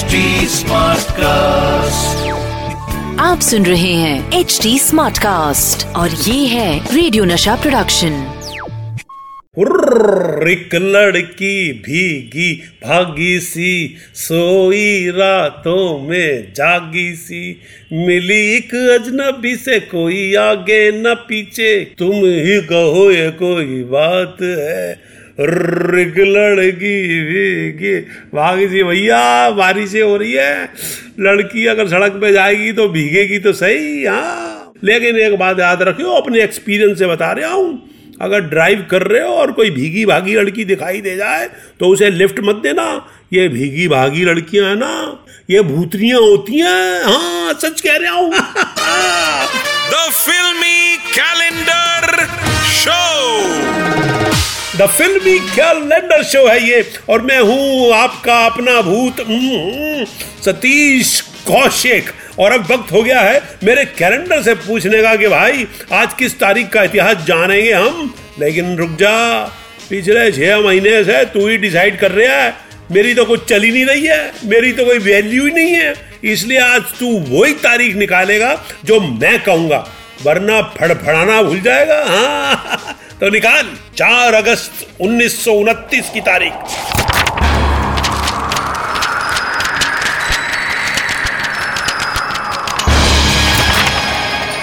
HD cast आप सुन रहे हैं एच डी स्मार्ट कास्ट और ये है रेडियो नशा प्रोडक्शन एक लड़की भीगी भागी सी सोई रातों में जागी सी। मिली एक अजनबी से कोई आगे न पीछे। तुम ही कहो ये कोई बात है। लड़की भीगी भागी सी भैया, बारिशें हो रही है। लड़की अगर सड़क पे जाएगी तो भीगेगी तो सही हाँ। लेकिन एक बात याद रखियो, अपने एक्सपीरियंस से बता रहा हूँ। अगर ड्राइव कर रहे हो और कोई भीगी भागी लड़की दिखाई दे जाए तो उसे लिफ्ट मत देना। ये भीगी भागी लड़कियाँ हैं ना, ये भूतनियाँ होती हैं। हाँ सच कह रहा हूँ। The filmy calendar Show. The filmy calendar show है ये और मैं हूँ आपका अपना भूत हम्म, सतीश कौशिक। और अब वक्त हो गया है मेरे कैलेंडर से पूछने का कि भाई आज किस तारीख का इतिहास जानेंगे हम? लेकिन रुक जा पिछले छह महीने से तू ही डिसाइड कर रहा है। मेरी तो कुछ चली नहीं रही है मेरी तो कोई वैल्यू ही नहीं है। इसलिए आज तू वही तारीख निकालेगा जो मैं कहूँगा वरना फड़फड़ाना भूल जाएगा। हाँ। तो निकाल। चार अगस्त उन्नीस सौ उनतीस की तारीख।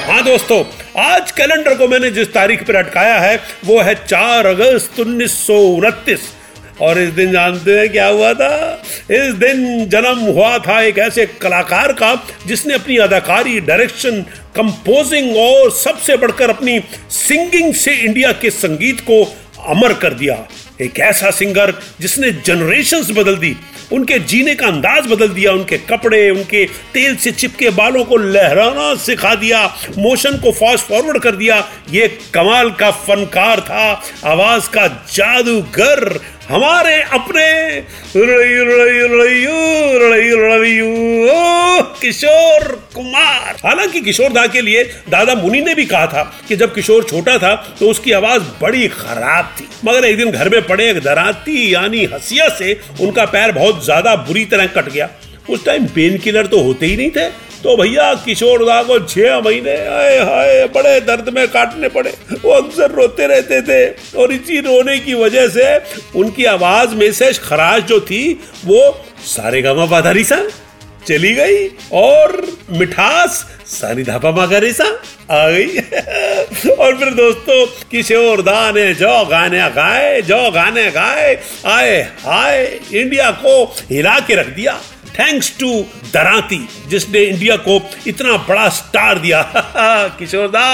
हाँ दोस्तों, आज कैलेंडर को मैंने जिस तारीख पर अटकाया है, वो है चार अगस्त उन्नीस सौ उनतीस। और इस दिन जानते हैं क्या हुआ था? इस दिन जन्म हुआ था एक ऐसे कलाकार का, जिसने अपनी अदाकारी डायरेक्शन कंपोजिंग और सबसे बढ़कर अपनी सिंगिंग से इंडिया के संगीत को अमर कर दिया। एक ऐसा सिंगर जिसने जनरेशन्स बदल दी, उनके जीने का अंदाज बदल दिया, उनके कपड़े, उनके तेल से चिपके बालों को लहराना सिखा दिया मोशन को फास्ट फॉरवर्ड कर दिया। ये कमाल का फनकार था, आवाज़ का जादूगर हमारे अपने किशोर कुमार। हालाँकि किशोर दा के लिए दादा मुनि ने भी कहा था कि जब किशोर छोटा था तो उसकी आवाज़ बड़ी खराब थी। मगर एक दिन घर में पड़े एक दराती यानी हसिया से उनका पैर बहुत ज़्यादा बुरी तरह कट गया। उस टाइम पेन किलर तो होते ही नहीं थे। तो भैया, किशोर दा को छह महीने, आए हाय, बड़े दर्द में काटने पड़े। वो अक्सर रोते रहते थे। और इसी रोने की वजह से उनकी आवाज़ में से खराश जो थी, वो सारे गामा बाधारी सा, चली गई। और मिठास सारी धापा मागरी सा, आ गई। और फिर दोस्तों, किशोर दा ने जो गाने गाए, जो गाने गाए, आए हाय, इंडिया को हिला के रख दिया। थैंक्स टू दराती, जिसने इंडिया को इतना बड़ा स्टार दिया। Kishore da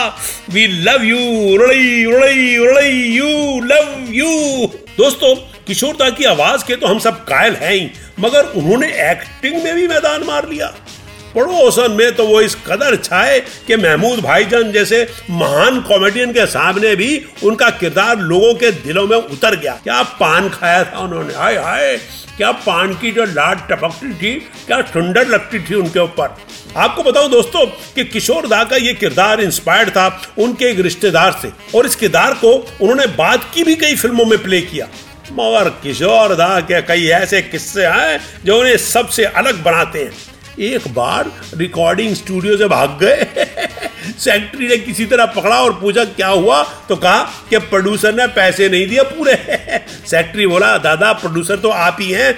we love you उड़ई उड़ई उड़ई यू लव यू दोस्तों, किशोर दा की आवाज़ के तो हम सब कायल हैं ही, मगर उन्होंने एक्टिंग में भी मैदान मार लिया। पड़ोसन में तो वो इस कदर छाए कि महमूद भाईजान जैसे महान कॉमेडियन के सामने भी उनका किरदार लोगों के दिलों में उतर गया। क्या पान खाया था उन्होंने? हाय हाय, क्या पान की जो लाट टपकती थी, क्या सुंदर लगती थी उनके ऊपर। आपको बताऊँ दोस्तों कि किशोर दा का ये किरदार इंस्पायर्ड था उनके एक रिश्तेदार से और इस किरदार को उन्होंने बाद की भी कई फ़िल्मों में प्ले किया। मगर किशोर दा के कई ऐसे किस्से हैं जो उन्हें सबसे अलग बनाते हैं। एक बार रिकॉर्डिंग स्टूडियो से भाग गए। सेक्रेटरी ने किसी तरह पकड़ा और पूछा, क्या हुआ? तो कहा कि प्रोड्यूसर ने पैसे नहीं दिए पूरे। सेक्रेटरी बोला, दादा प्रोड्यूसर तो आप ही हैं।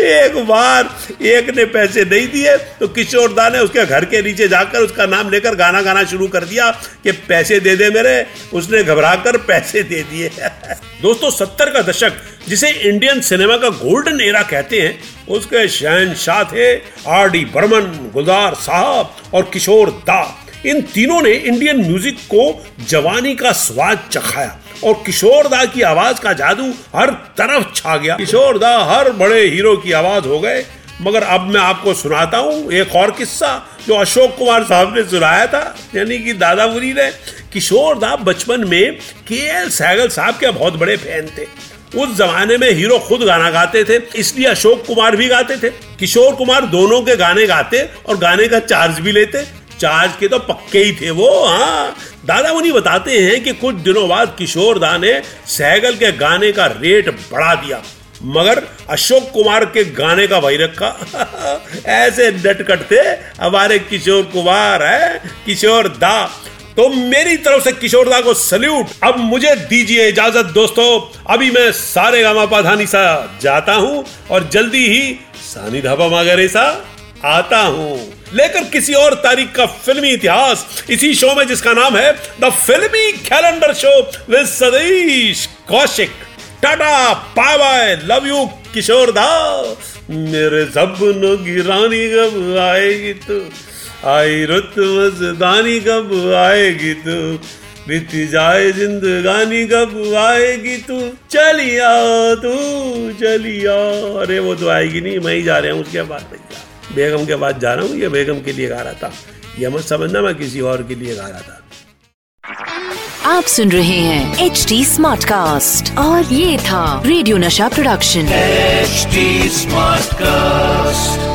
एक बार एक ने पैसे नहीं दिए तो किशोर दा ने उसके घर के नीचे जाकर उसका नाम लेकर गाना गाना शुरू कर दिया कि पैसे दे दे मेरे। उसने घबरा कर पैसे दे दिए। दोस्तों, सत्तर का दशक जिसे इंडियन सिनेमा का गोल्डन एरा कहते हैं, उसके शहनशाह थे आर डी बर्मन, गुलजार साहब और किशोर दा। इन तीनों ने इंडियन म्यूज़िक को जवानी का स्वाद चखाया और किशोर दा की आवाज़ का जादू हर तरफ़ छा गया। किशोर दा हर बड़े हीरो की आवाज़ हो गए। मगर अब मैं आपको सुनाता हूँ एक और किस्सा जो अशोक कुमार साहब ने सुनाया था, यानी कि दादा मुनि ने। किशोर दा बचपन में के एल सहगल साहब के बहुत बड़े फ़ैन थे। उस जमाने में हीरो खुद गाना गाते थे, इसलिए अशोक कुमार भी गाते थे। किशोर कुमार दोनों के गाने गाते और गाने का चार्ज भी लेते। चार्ज के तो पक्के ही थे वो हाँ। दादा मुनि बताते हैं कि कुछ दिनों बाद किशोर दा ने सहगल के गाने का रेट बढ़ा दिया। मगर अशोक कुमार के गाने का भाई रखा। ऐसे डटकट थे, हमारे किशोर कुमार है, किशोर दा तो मेरी तरफ़ से किशोर दा को सल्यूट। अब मुझे दीजिए इजाज़त, दोस्तों। अभी मैं सारे गामा पाधानी सा जाता हूँ और जल्दी ही सानी धाबा मागरे सा आता हूँ। लेकर किसी और तारीख का फिल्मी इतिहास, इसी शो में जिसका नाम है the filmy calendar show with Satish Kaushik. Tata, bye bye, love you Kishore da. मेरे सपनों की कब आएगी तू आई रुत मजदानी कब आएगी तू? बीती जाए जिंदगानी कब आएगी तू? चलिया तू चलिया। अरे वो तो आएगी नहीं मैं ही जा रहा हूँ उसके बाद भैया बेगम के बाद जा रहा हूँ ये बेगम के लिए गा रहा था। यह मत समझना मैं किसी और के लिए गा रहा था। आप सुन रहे हैं एच डी स्मार्ट कास्ट और ये था रेडियो नशा प्रोडक्शन। HD smart Smartcast.